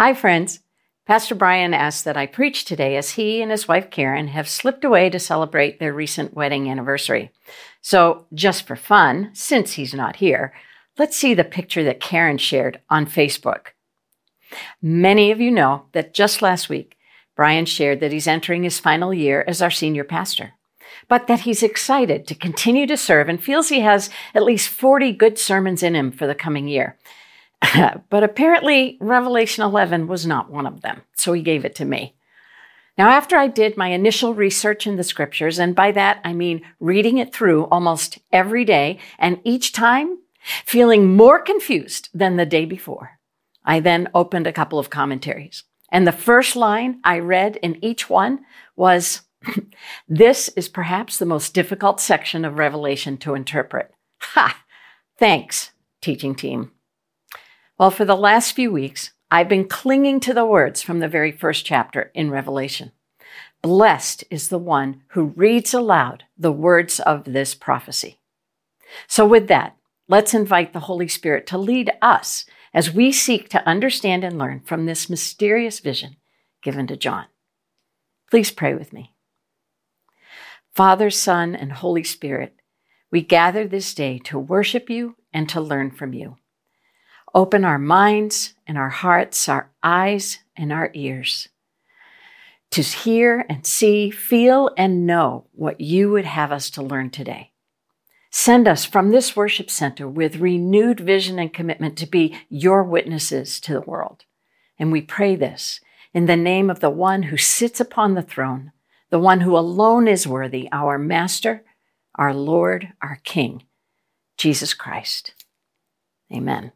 Hi, friends. Pastor Brian asked that I preach today as he and his wife Karen have slipped away to celebrate their recent wedding anniversary. So, just for fun, since he's not here, let's see the picture that Karen shared on Facebook. Many of you know that just last week, Brian shared that he's entering his final year as our senior pastor, but that he's excited to continue to serve and feels he has at least 40 good sermons in him for the coming year. but apparently, Revelation 11 was not one of them, so he gave it to me. Now, after I did my initial research in the scriptures, and by that I mean reading it through almost every day, and each time feeling more confused than the day before, I then opened a couple of commentaries. And the first line I read in each one was This is perhaps the most difficult section of Revelation to interpret. Ha! Thanks, teaching team. Well, for the last few weeks, I've been clinging to the words from the very first chapter in Revelation. Blessed is the one who reads aloud the words of this prophecy. So, with that, let's invite the Holy Spirit to lead us as we seek to understand and learn from this mysterious vision given to John. Please pray with me. Father, Son, and Holy Spirit, we gather this day to worship you and to learn from you. Open our minds and our hearts, our eyes and our ears to hear and see, feel and know what you would have us to learn today. Send us from this worship center with renewed vision and commitment to be your witnesses to the world. And we pray this in the name of the one who sits upon the throne, the one who alone is worthy, our Master, our Lord, our King, Jesus Christ. Amen.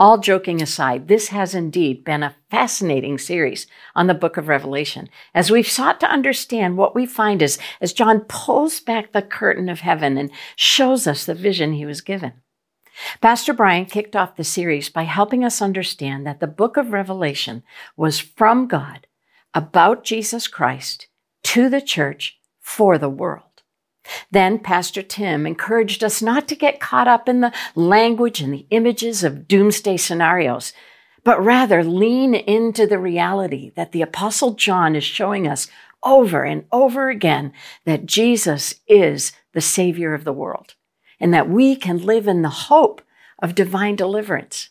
All joking aside, this has indeed been a fascinating series on the book of Revelation as we've sought to understand what we find as, as John pulls back the curtain of heaven and shows us the vision he was given. Pastor Brian kicked off the series by helping us understand that the book of Revelation was from God about Jesus Christ to the church for the world. Then Pastor Tim encouraged us not to get caught up in the language and the images of doomsday scenarios, but rather lean into the reality that the Apostle John is showing us over and over again that Jesus is the Savior of the world and that we can live in the hope of divine deliverance.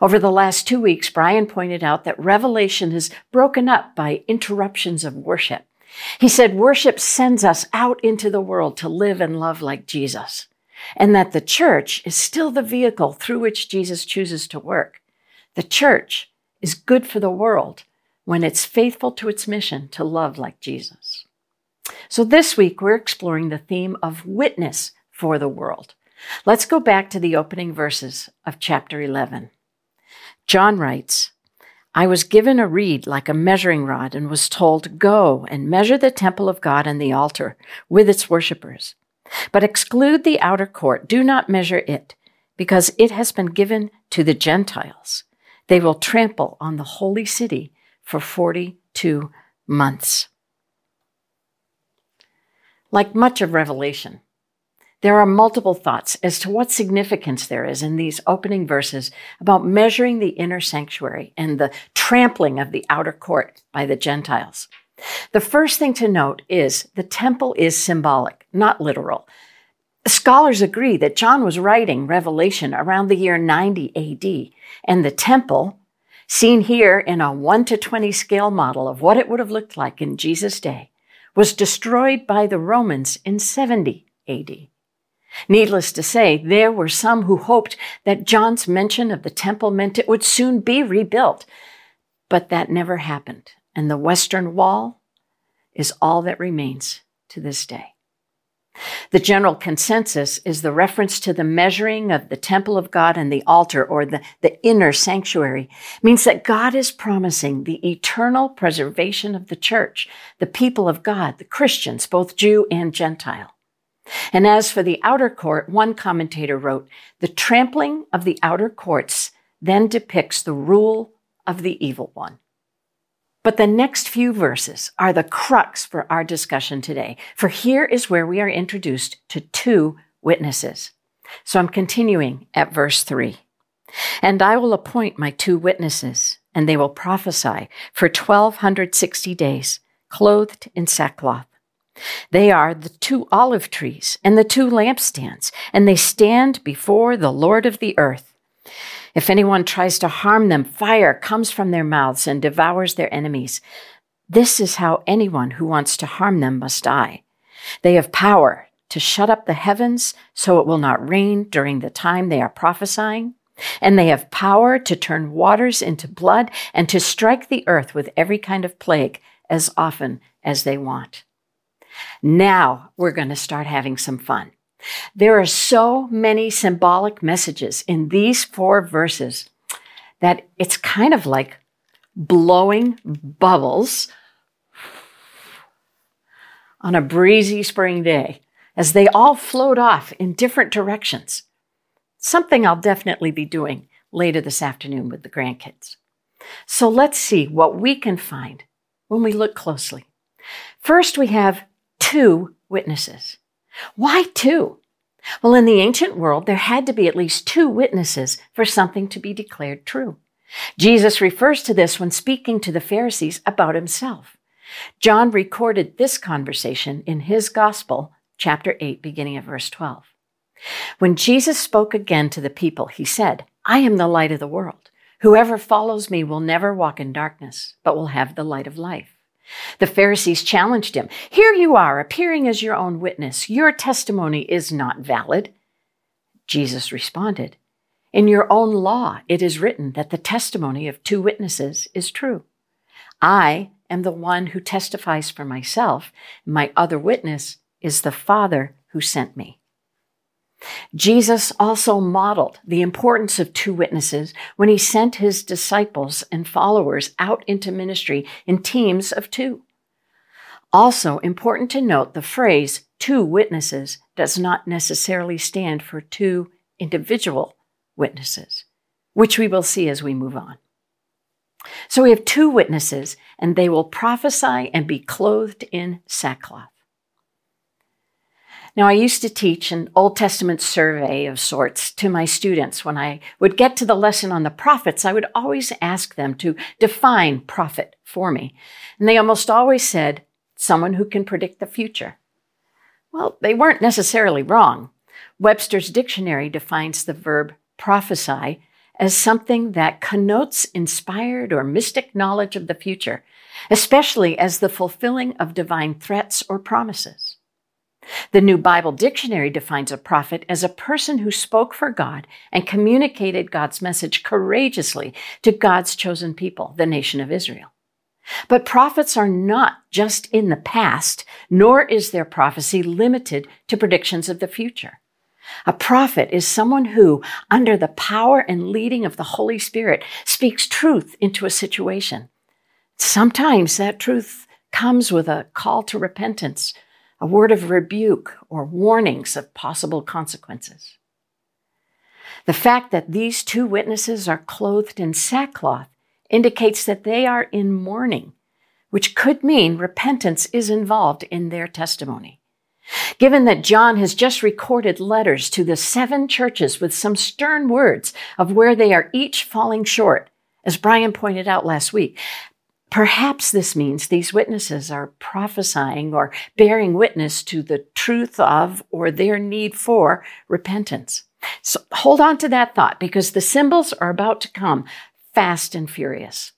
Over the last two weeks, Brian pointed out that Revelation is broken up by interruptions of worship. He said worship sends us out into the world to live and love like Jesus, and that the church is still the vehicle through which Jesus chooses to work. The church is good for the world when it's faithful to its mission to love like Jesus. So this week, we're exploring the theme of witness for the world. Let's go back to the opening verses of chapter 11. John writes, I was given a reed like a measuring rod and was told, Go and measure the temple of God and the altar with its worshippers. But exclude the outer court. Do not measure it, because it has been given to the Gentiles. They will trample on the holy city for 42 months. Like much of Revelation, there are multiple thoughts as to what significance there is in these opening verses about measuring the inner sanctuary and the trampling of the outer court by the Gentiles. The first thing to note is the temple is symbolic, not literal. Scholars agree that John was writing Revelation around the year 90 AD, and the temple, seen here in a 1 to 20 scale model of what it would have looked like in Jesus' day, was destroyed by the Romans in 70 AD. Needless to say, there were some who hoped that John's mention of the temple meant it would soon be rebuilt. But that never happened, and the Western Wall is all that remains to this day. The general consensus is the reference to the measuring of the temple of God and the altar or the, the inner sanctuary means that God is promising the eternal preservation of the church, the people of God, the Christians, both Jew and Gentile. And as for the outer court, one commentator wrote, the trampling of the outer courts then depicts the rule of the evil one. But the next few verses are the crux for our discussion today, for here is where we are introduced to two witnesses. So I'm continuing at verse three. And I will appoint my two witnesses, and they will prophesy for 1260 days, clothed in sackcloth. They are the two olive trees and the two lampstands, and they stand before the Lord of the earth. If anyone tries to harm them, fire comes from their mouths and devours their enemies. This is how anyone who wants to harm them must die. They have power to shut up the heavens so it will not rain during the time they are prophesying. And they have power to turn waters into blood and to strike the earth with every kind of plague as often as they want. Now we're going to start having some fun. There are so many symbolic messages in these four verses that it's kind of like blowing bubbles on a breezy spring day as they all float off in different directions. Something I'll definitely be doing later this afternoon with the grandkids. So let's see what we can find when we look closely. First, we have two witnesses. Why two? Well, in the ancient world, there had to be at least two witnesses for something to be declared true. Jesus refers to this when speaking to the Pharisees about himself. John recorded this conversation in his Gospel, chapter 8, beginning at verse 12. When Jesus spoke again to the people, he said, I am the light of the world. Whoever follows me will never walk in darkness, but will have the light of life. The Pharisees challenged him. Here you are, appearing as your own witness. Your testimony is not valid. Jesus responded, In your own law, it is written that the testimony of two witnesses is true. I am the one who testifies for myself. My other witness is the Father who sent me. Jesus also modeled the importance of two witnesses when he sent his disciples and followers out into ministry in teams of two. Also, important to note the phrase two witnesses does not necessarily stand for two individual witnesses, which we will see as we move on. So we have two witnesses, and they will prophesy and be clothed in sackcloth. Now, I used to teach an Old Testament survey of sorts to my students. When I would get to the lesson on the prophets, I would always ask them to define prophet for me. And they almost always said, someone who can predict the future. Well, they weren't necessarily wrong. Webster's dictionary defines the verb prophesy as something that connotes inspired or mystic knowledge of the future, especially as the fulfilling of divine threats or promises. The New Bible Dictionary defines a prophet as a person who spoke for God and communicated God's message courageously to God's chosen people, the nation of Israel. But prophets are not just in the past, nor is their prophecy limited to predictions of the future. A prophet is someone who, under the power and leading of the Holy Spirit, speaks truth into a situation. Sometimes that truth comes with a call to repentance, a word of rebuke, or warnings of possible consequences. The fact that these two witnesses are clothed in sackcloth indicates that they are in mourning, which could mean repentance is involved in their testimony. Given that John has just recorded letters to the seven churches with some stern words of where they are each falling short, as Brian pointed out last week, perhaps this means these witnesses are prophesying or bearing witness to the truth of or their need for repentance. So hold on to that thought because the symbols are about to come fast and furious.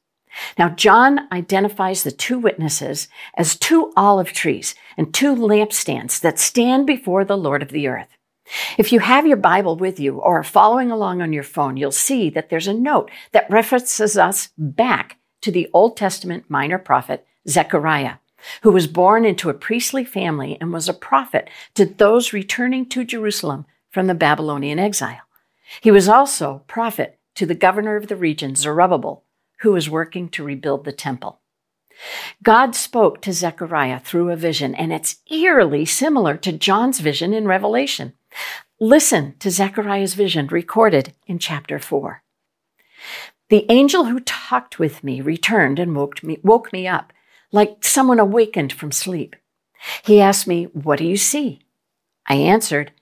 Now, John identifies the two witnesses as two olive trees and two lampstands that stand before the Lord of the earth. If you have your Bible with you or are following along on your phone, you'll see that there's a note that references us back to the Old Testament minor prophet Zechariah, who was born into a priestly family and was a prophet to those returning to Jerusalem from the Babylonian exile. He was also prophet to the governor of the region, Zerubbabel, who was working to rebuild the temple. God spoke to Zechariah through a vision, and it's eerily similar to John's vision in Revelation. Listen to Zechariah's vision recorded in chapter 4. The angel who talked with me returned and woke me, woke me up, like someone awakened from sleep. He asked me, What do you see? I answered,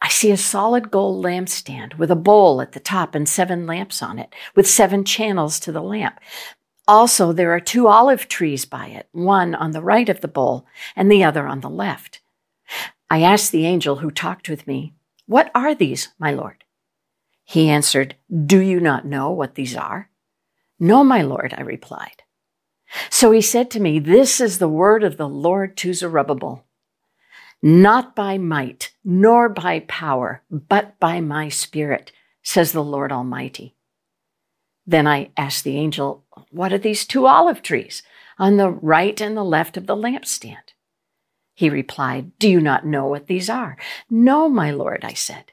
I see a solid gold lampstand with a bowl at the top and seven lamps on it, with seven channels to the lamp. Also, there are two olive trees by it, one on the right of the bowl and the other on the left. I asked the angel who talked with me, What are these, my Lord? He answered, Do you not know what these are? No, my Lord, I replied. So he said to me, This is the word of the Lord to Zerubbabel not by might, nor by power, but by my spirit, says the Lord Almighty. Then I asked the angel, What are these two olive trees on the right and the left of the lampstand? He replied, Do you not know what these are? No, my Lord, I said.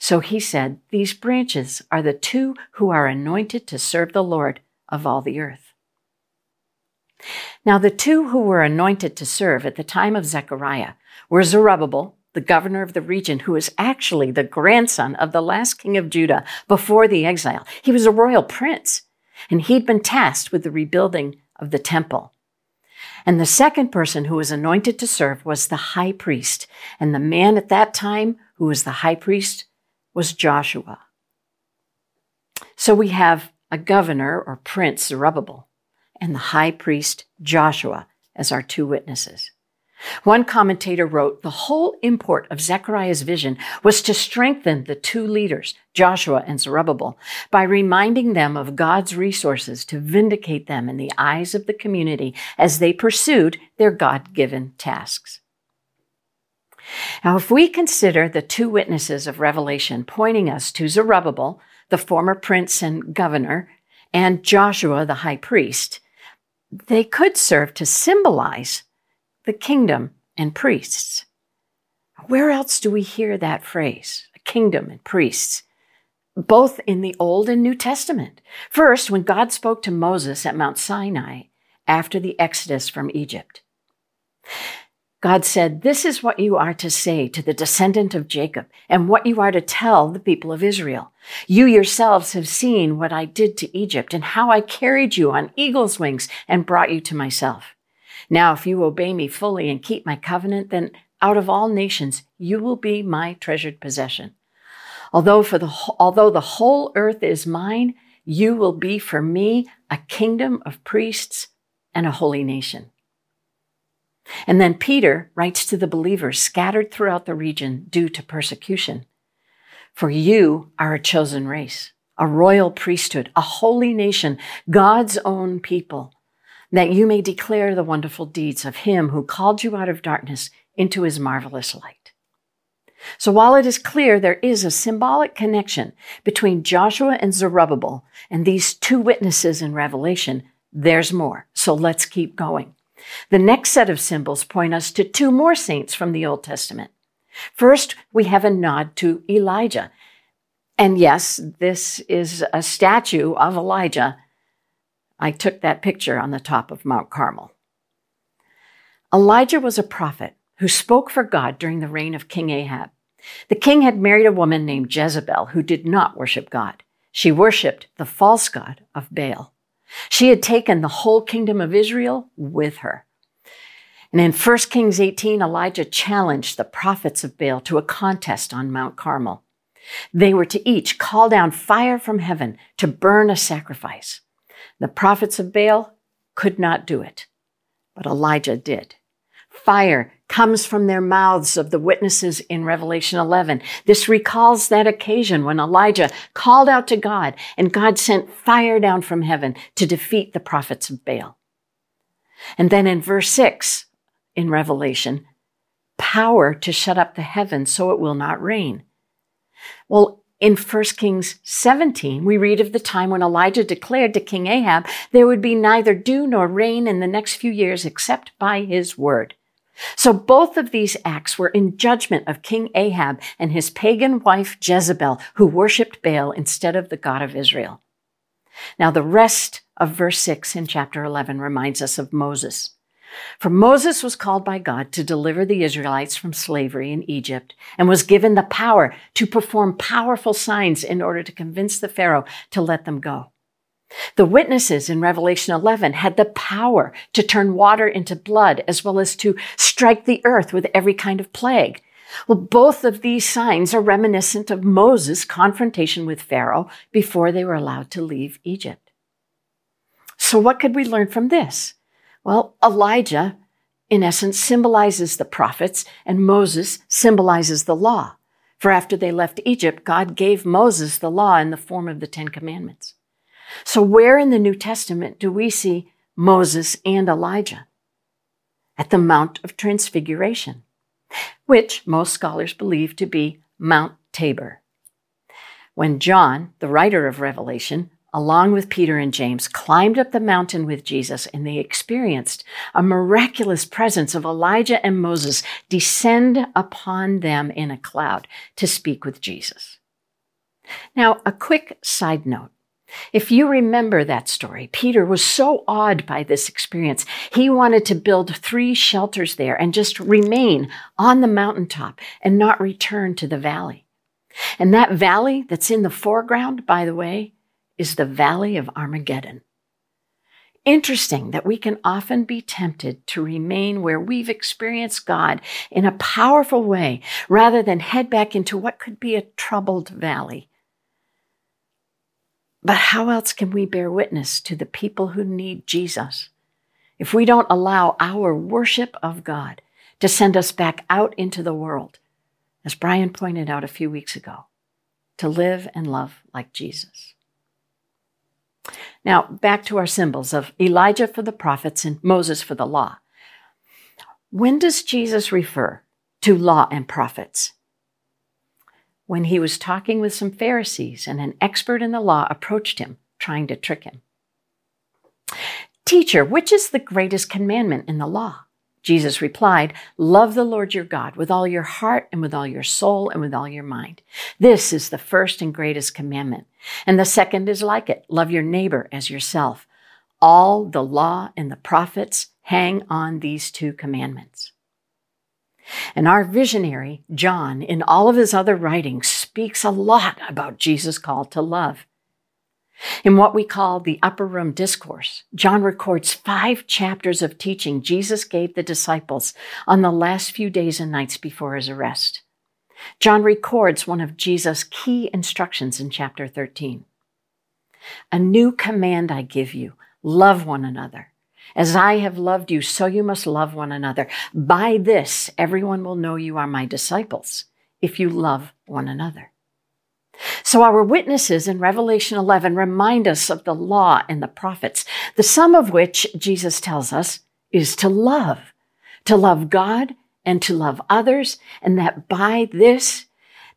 So he said, These branches are the two who are anointed to serve the Lord of all the earth. Now, the two who were anointed to serve at the time of Zechariah were Zerubbabel, the governor of the region, who was actually the grandson of the last king of Judah before the exile. He was a royal prince, and he'd been tasked with the rebuilding of the temple. And the second person who was anointed to serve was the high priest. And the man at that time who was the high priest was Joshua. So we have a governor or prince, Zerubbabel, and the high priest Joshua as our two witnesses. One commentator wrote, the whole import of Zechariah's vision was to strengthen the two leaders, Joshua and Zerubbabel, by reminding them of God's resources to vindicate them in the eyes of the community as they pursued their God-given tasks. Now, if we consider the two witnesses of Revelation pointing us to Zerubbabel, the former prince and governor, and Joshua, the high priest, they could serve to symbolize the kingdom and priests. Where else do we hear that phrase, kingdom and priests? Both in the Old and New Testament. First, when God spoke to Moses at Mount Sinai after the exodus from Egypt. God said, This is what you are to say to the descendant of Jacob, and what you are to tell the people of Israel. You yourselves have seen what I did to Egypt, and how I carried you on eagle's wings and brought you to myself. Now, if you obey me fully and keep my covenant, then out of all nations you will be my treasured possession. Although, for the, although the whole earth is mine, you will be for me a kingdom of priests and a holy nation. And then Peter writes to the believers scattered throughout the region due to persecution For you are a chosen race, a royal priesthood, a holy nation, God's own people, that you may declare the wonderful deeds of him who called you out of darkness into his marvelous light. So while it is clear there is a symbolic connection between Joshua and Zerubbabel and these two witnesses in Revelation, there's more. So let's keep going. The next set of symbols point us to two more saints from the Old Testament. First, we have a nod to Elijah. And yes, this is a statue of Elijah. I took that picture on the top of Mount Carmel. Elijah was a prophet who spoke for God during the reign of King Ahab. The king had married a woman named Jezebel who did not worship God. She worshiped the false god of Baal. She had taken the whole kingdom of Israel with her. And in 1 Kings 18, Elijah challenged the prophets of Baal to a contest on Mount Carmel. They were to each call down fire from heaven to burn a sacrifice. The prophets of Baal could not do it, but Elijah did. Fire comes from their mouths of the witnesses in Revelation 11. This recalls that occasion when Elijah called out to God and God sent fire down from heaven to defeat the prophets of Baal. And then in verse 6 in Revelation, power to shut up the heavens so it will not rain. Well, in 1 Kings 17, we read of the time when Elijah declared to King Ahab there would be neither dew nor rain in the next few years except by his word. So both of these acts were in judgment of King Ahab and his pagan wife Jezebel, who worshiped Baal instead of the God of Israel. Now, the rest of verse 6 in chapter 11 reminds us of Moses. For Moses was called by God to deliver the Israelites from slavery in Egypt and was given the power to perform powerful signs in order to convince the Pharaoh to let them go. The witnesses in Revelation 11 had the power to turn water into blood as well as to strike the earth with every kind of plague. Well, both of these signs are reminiscent of Moses' confrontation with Pharaoh before they were allowed to leave Egypt. So, what could we learn from this? Well, Elijah, in essence, symbolizes the prophets, and Moses symbolizes the law. For after they left Egypt, God gave Moses the law in the form of the Ten Commandments. So, where in the New Testament do we see Moses and Elijah? At the Mount of Transfiguration, which most scholars believe to be Mount Tabor. When John, the writer of Revelation, along with Peter and James, climbed up the mountain with Jesus and they experienced a miraculous presence of Elijah and Moses descend upon them in a cloud to speak with Jesus. Now, a quick side note. If you remember that story, Peter was so awed by this experience, he wanted to build three shelters there and just remain on the mountaintop and not return to the valley. And that valley that's in the foreground, by the way, is the Valley of Armageddon. Interesting that we can often be tempted to remain where we've experienced God in a powerful way rather than head back into what could be a troubled valley. But how else can we bear witness to the people who need Jesus if we don't allow our worship of God to send us back out into the world, as Brian pointed out a few weeks ago, to live and love like Jesus? Now, back to our symbols of Elijah for the prophets and Moses for the law. When does Jesus refer to law and prophets? When he was talking with some Pharisees and an expert in the law approached him, trying to trick him. Teacher, which is the greatest commandment in the law? Jesus replied, Love the Lord your God with all your heart and with all your soul and with all your mind. This is the first and greatest commandment. And the second is like it love your neighbor as yourself. All the law and the prophets hang on these two commandments. And our visionary, John, in all of his other writings, speaks a lot about Jesus' call to love. In what we call the Upper Room Discourse, John records five chapters of teaching Jesus gave the disciples on the last few days and nights before his arrest. John records one of Jesus' key instructions in chapter 13. A new command I give you love one another. As I have loved you, so you must love one another. By this, everyone will know you are my disciples, if you love one another. So our witnesses in Revelation 11 remind us of the law and the prophets, the sum of which Jesus tells us is to love, to love God and to love others, and that by this,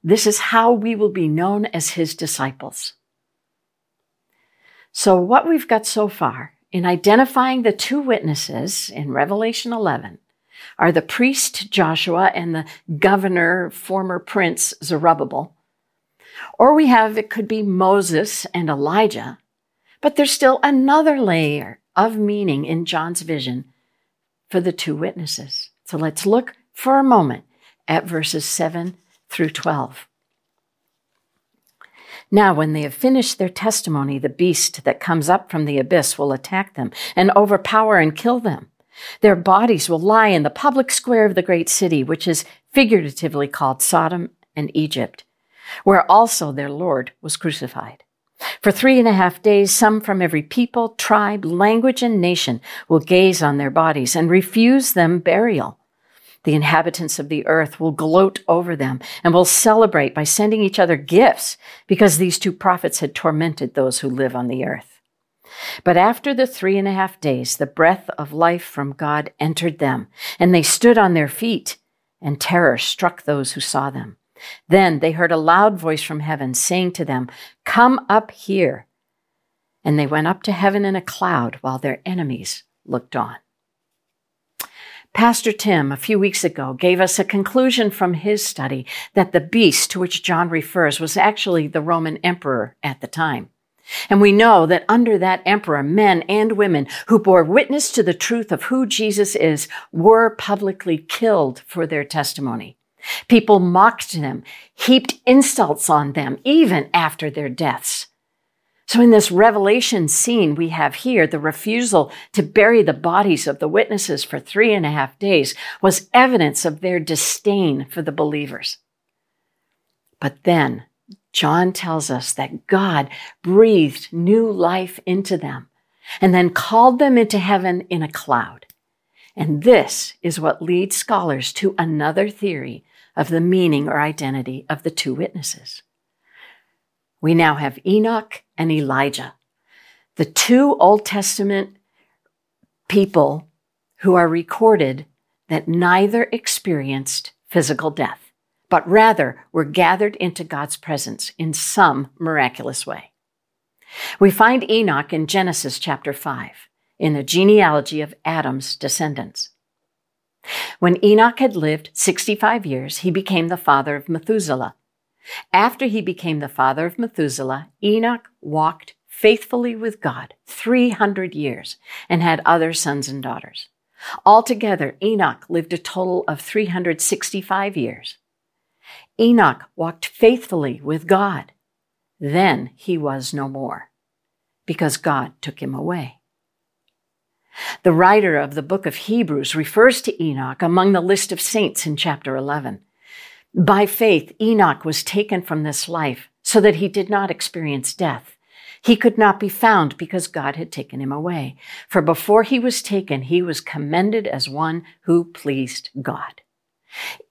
this is how we will be known as his disciples. So what we've got so far in identifying the two witnesses in Revelation 11 are the priest Joshua and the governor, former prince Zerubbabel or we have, it could be Moses and Elijah, but there's still another layer of meaning in John's vision for the two witnesses. So let's look for a moment at verses 7 through 12. Now, when they have finished their testimony, the beast that comes up from the abyss will attack them and overpower and kill them. Their bodies will lie in the public square of the great city, which is figuratively called Sodom and Egypt where also their Lord was crucified. For three and a half days, some from every people, tribe, language, and nation will gaze on their bodies and refuse them burial. The inhabitants of the earth will gloat over them and will celebrate by sending each other gifts because these two prophets had tormented those who live on the earth. But after the three and a half days, the breath of life from God entered them, and they stood on their feet, and terror struck those who saw them. Then they heard a loud voice from heaven saying to them, Come up here. And they went up to heaven in a cloud while their enemies looked on. Pastor Tim, a few weeks ago, gave us a conclusion from his study that the beast to which John refers was actually the Roman emperor at the time. And we know that under that emperor, men and women who bore witness to the truth of who Jesus is were publicly killed for their testimony. People mocked them, heaped insults on them, even after their deaths. So, in this revelation scene we have here, the refusal to bury the bodies of the witnesses for three and a half days was evidence of their disdain for the believers. But then, John tells us that God breathed new life into them and then called them into heaven in a cloud. And this is what leads scholars to another theory of the meaning or identity of the two witnesses. We now have Enoch and Elijah, the two Old Testament people who are recorded that neither experienced physical death, but rather were gathered into God's presence in some miraculous way. We find Enoch in Genesis chapter 5 in the genealogy of Adam's descendants. When Enoch had lived 65 years, he became the father of Methuselah. After he became the father of Methuselah, Enoch walked faithfully with God 300 years and had other sons and daughters. Altogether, Enoch lived a total of 365 years. Enoch walked faithfully with God. Then he was no more because God took him away. The writer of the book of Hebrews refers to Enoch among the list of saints in chapter 11. By faith, Enoch was taken from this life so that he did not experience death. He could not be found because God had taken him away. For before he was taken, he was commended as one who pleased God.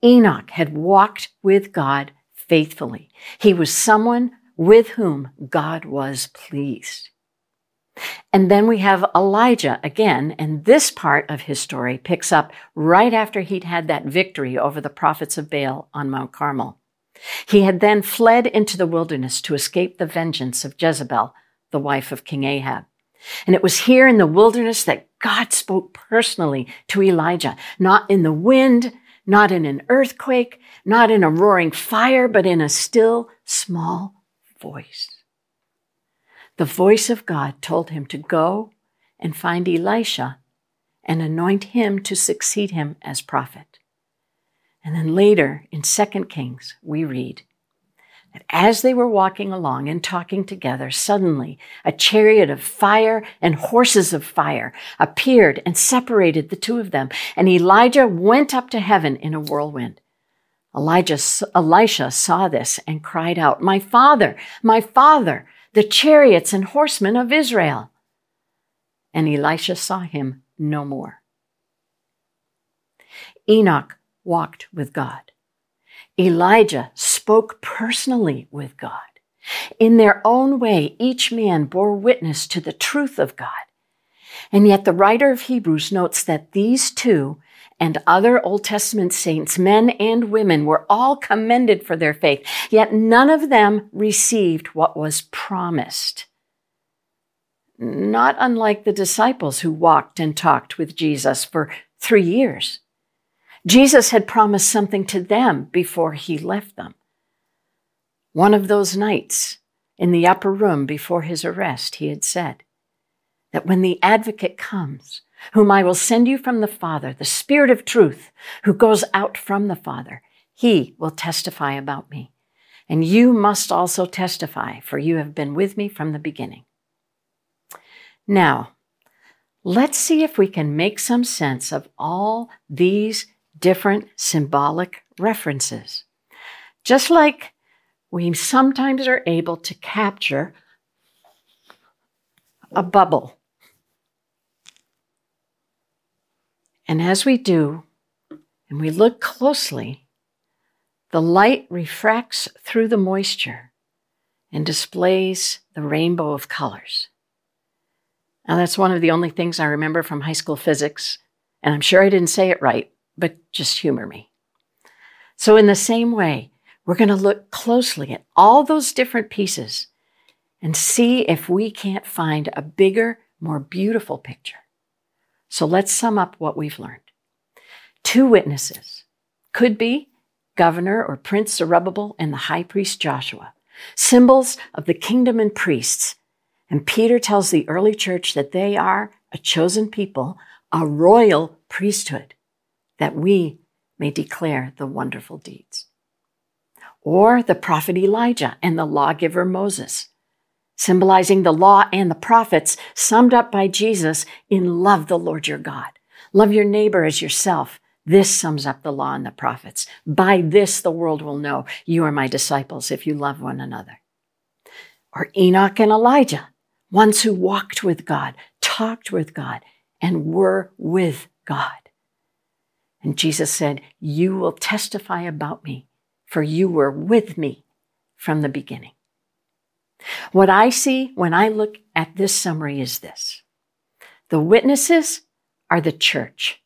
Enoch had walked with God faithfully. He was someone with whom God was pleased. And then we have Elijah again, and this part of his story picks up right after he'd had that victory over the prophets of Baal on Mount Carmel. He had then fled into the wilderness to escape the vengeance of Jezebel, the wife of King Ahab. And it was here in the wilderness that God spoke personally to Elijah, not in the wind, not in an earthquake, not in a roaring fire, but in a still, small voice the voice of God told him to go and find Elisha and anoint him to succeed him as prophet. And then later in 2 Kings, we read that as they were walking along and talking together, suddenly a chariot of fire and horses of fire appeared and separated the two of them. And Elijah went up to heaven in a whirlwind. Elijah, Elisha saw this and cried out, My father, my father, the chariots and horsemen of Israel. And Elisha saw him no more. Enoch walked with God. Elijah spoke personally with God. In their own way, each man bore witness to the truth of God. And yet the writer of Hebrews notes that these two and other Old Testament saints, men and women, were all commended for their faith, yet none of them received what was promised. Not unlike the disciples who walked and talked with Jesus for three years. Jesus had promised something to them before he left them. One of those nights in the upper room before his arrest, he had said that when the advocate comes, whom I will send you from the Father, the Spirit of truth, who goes out from the Father. He will testify about me. And you must also testify, for you have been with me from the beginning. Now, let's see if we can make some sense of all these different symbolic references. Just like we sometimes are able to capture a bubble And as we do, and we look closely, the light refracts through the moisture and displays the rainbow of colors. Now, that's one of the only things I remember from high school physics, and I'm sure I didn't say it right, but just humor me. So, in the same way, we're going to look closely at all those different pieces and see if we can't find a bigger, more beautiful picture. So let's sum up what we've learned. Two witnesses could be governor or Prince Zerubbabel and the high priest Joshua, symbols of the kingdom and priests. And Peter tells the early church that they are a chosen people, a royal priesthood, that we may declare the wonderful deeds. Or the prophet Elijah and the lawgiver Moses, symbolizing the law and the prophets, summed up by Jesus in love the Lord your God. Love your neighbor as yourself. This sums up the law and the prophets. By this the world will know you are my disciples if you love one another. Or Enoch and Elijah, ones who walked with God, talked with God, and were with God. And Jesus said, You will testify about me, for you were with me from the beginning. What I see when I look at this summary is this the witnesses are the church,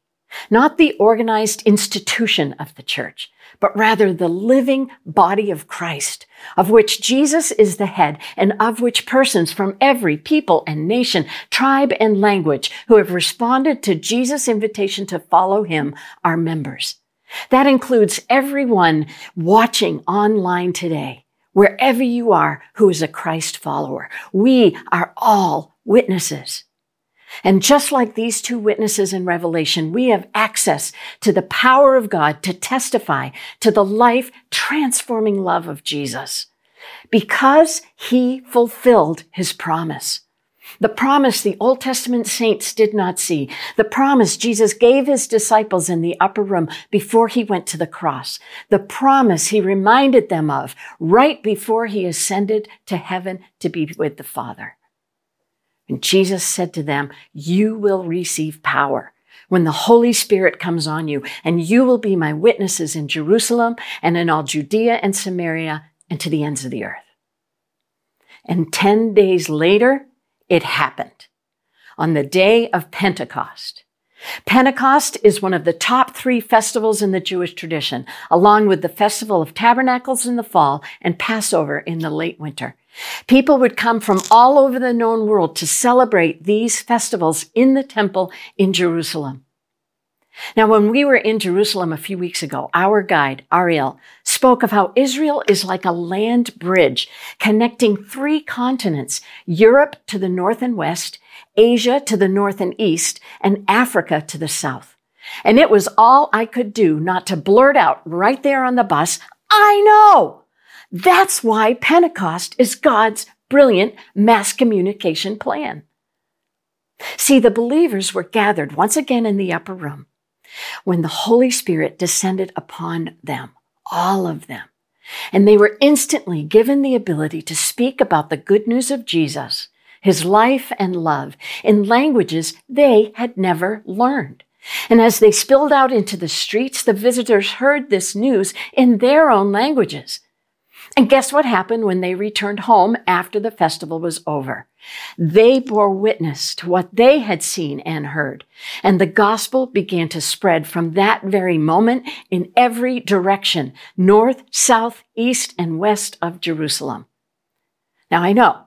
not the organized institution of the church, but rather the living body of Christ, of which Jesus is the head and of which persons from every people and nation, tribe and language who have responded to Jesus' invitation to follow him are members. That includes everyone watching online today, wherever you are who is a Christ follower. We are all witnesses. And just like these two witnesses in Revelation, we have access to the power of God to testify to the life transforming love of Jesus because he fulfilled his promise. The promise the Old Testament saints did not see. The promise Jesus gave his disciples in the upper room before he went to the cross. The promise he reminded them of right before he ascended to heaven to be with the Father. And Jesus said to them, You will receive power when the Holy Spirit comes on you, and you will be my witnesses in Jerusalem and in all Judea and Samaria and to the ends of the earth. And 10 days later, it happened on the day of Pentecost. Pentecost is one of the top three festivals in the Jewish tradition, along with the Festival of Tabernacles in the fall and Passover in the late winter. People would come from all over the known world to celebrate these festivals in the temple in Jerusalem. Now, when we were in Jerusalem a few weeks ago, our guide, Ariel, spoke of how Israel is like a land bridge connecting three continents, Europe to the north and west, Asia to the north and east, and Africa to the south. And it was all I could do not to blurt out right there on the bus, I know! That's why Pentecost is God's brilliant mass communication plan. See, the believers were gathered once again in the upper room when the Holy Spirit descended upon them, all of them. And they were instantly given the ability to speak about the good news of Jesus, his life and love, in languages they had never learned. And as they spilled out into the streets, the visitors heard this news in their own languages. And guess what happened when they returned home after the festival was over? They bore witness to what they had seen and heard. And the gospel began to spread from that very moment in every direction, north, south, east, and west of Jerusalem. Now I know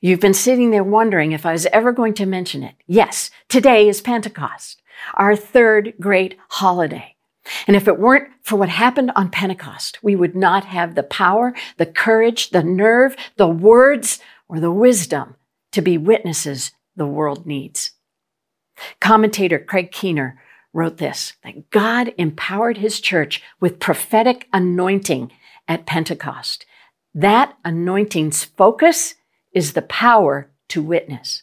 you've been sitting there wondering if I was ever going to mention it. Yes, today is Pentecost, our third great holiday. And if it weren't for what happened on Pentecost, we would not have the power, the courage, the nerve, the words, or the wisdom to be witnesses the world needs. Commentator Craig Keener wrote this that God empowered his church with prophetic anointing at Pentecost. That anointing's focus is the power to witness.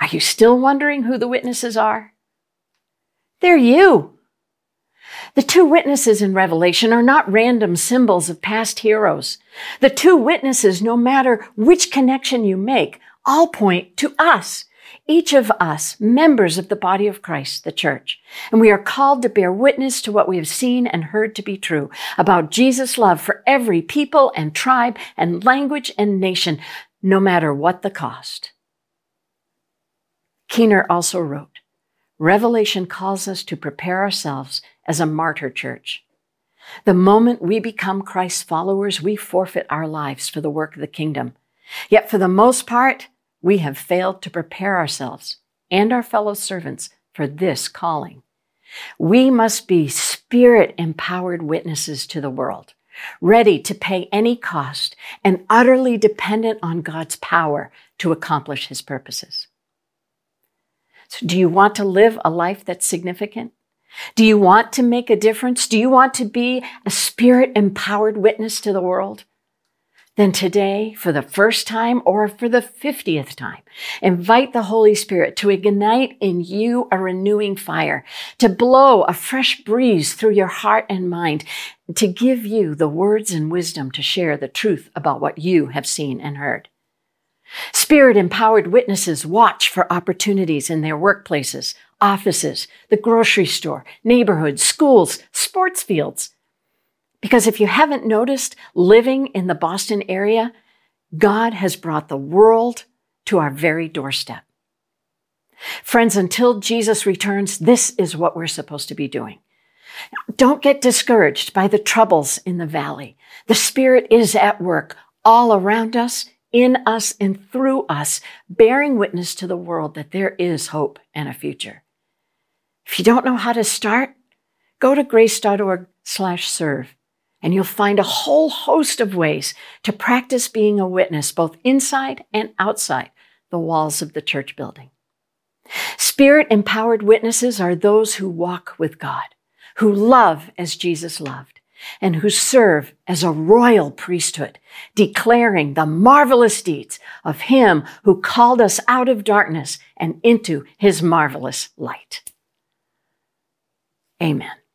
Are you still wondering who the witnesses are? They're you. The two witnesses in Revelation are not random symbols of past heroes. The two witnesses, no matter which connection you make, all point to us, each of us, members of the body of Christ, the church. And we are called to bear witness to what we have seen and heard to be true about Jesus' love for every people and tribe and language and nation, no matter what the cost. Keener also wrote, Revelation calls us to prepare ourselves as a martyr church. The moment we become Christ's followers, we forfeit our lives for the work of the kingdom. Yet for the most part, we have failed to prepare ourselves and our fellow servants for this calling. We must be spirit empowered witnesses to the world, ready to pay any cost and utterly dependent on God's power to accomplish his purposes. So do you want to live a life that's significant? Do you want to make a difference? Do you want to be a spirit empowered witness to the world? then today, for the first time or for the 50th time, invite the Holy Spirit to ignite in you a renewing fire, to blow a fresh breeze through your heart and mind, to give you the words and wisdom to share the truth about what you have seen and heard. Spirit empowered witnesses watch for opportunities in their workplaces, offices, the grocery store, neighborhoods, schools, sports fields because if you haven't noticed, living in the Boston area, God has brought the world to our very doorstep. Friends, until Jesus returns, this is what we're supposed to be doing. Don't get discouraged by the troubles in the valley. The Spirit is at work all around us, in us, and through us, bearing witness to the world that there is hope and a future. If you don't know how to start, go to grace.org slash serve and you'll find a whole host of ways to practice being a witness both inside and outside the walls of the church building. Spirit empowered witnesses are those who walk with God, who love as Jesus loved, and who serve as a royal priesthood, declaring the marvelous deeds of Him who called us out of darkness and into His marvelous light. Amen.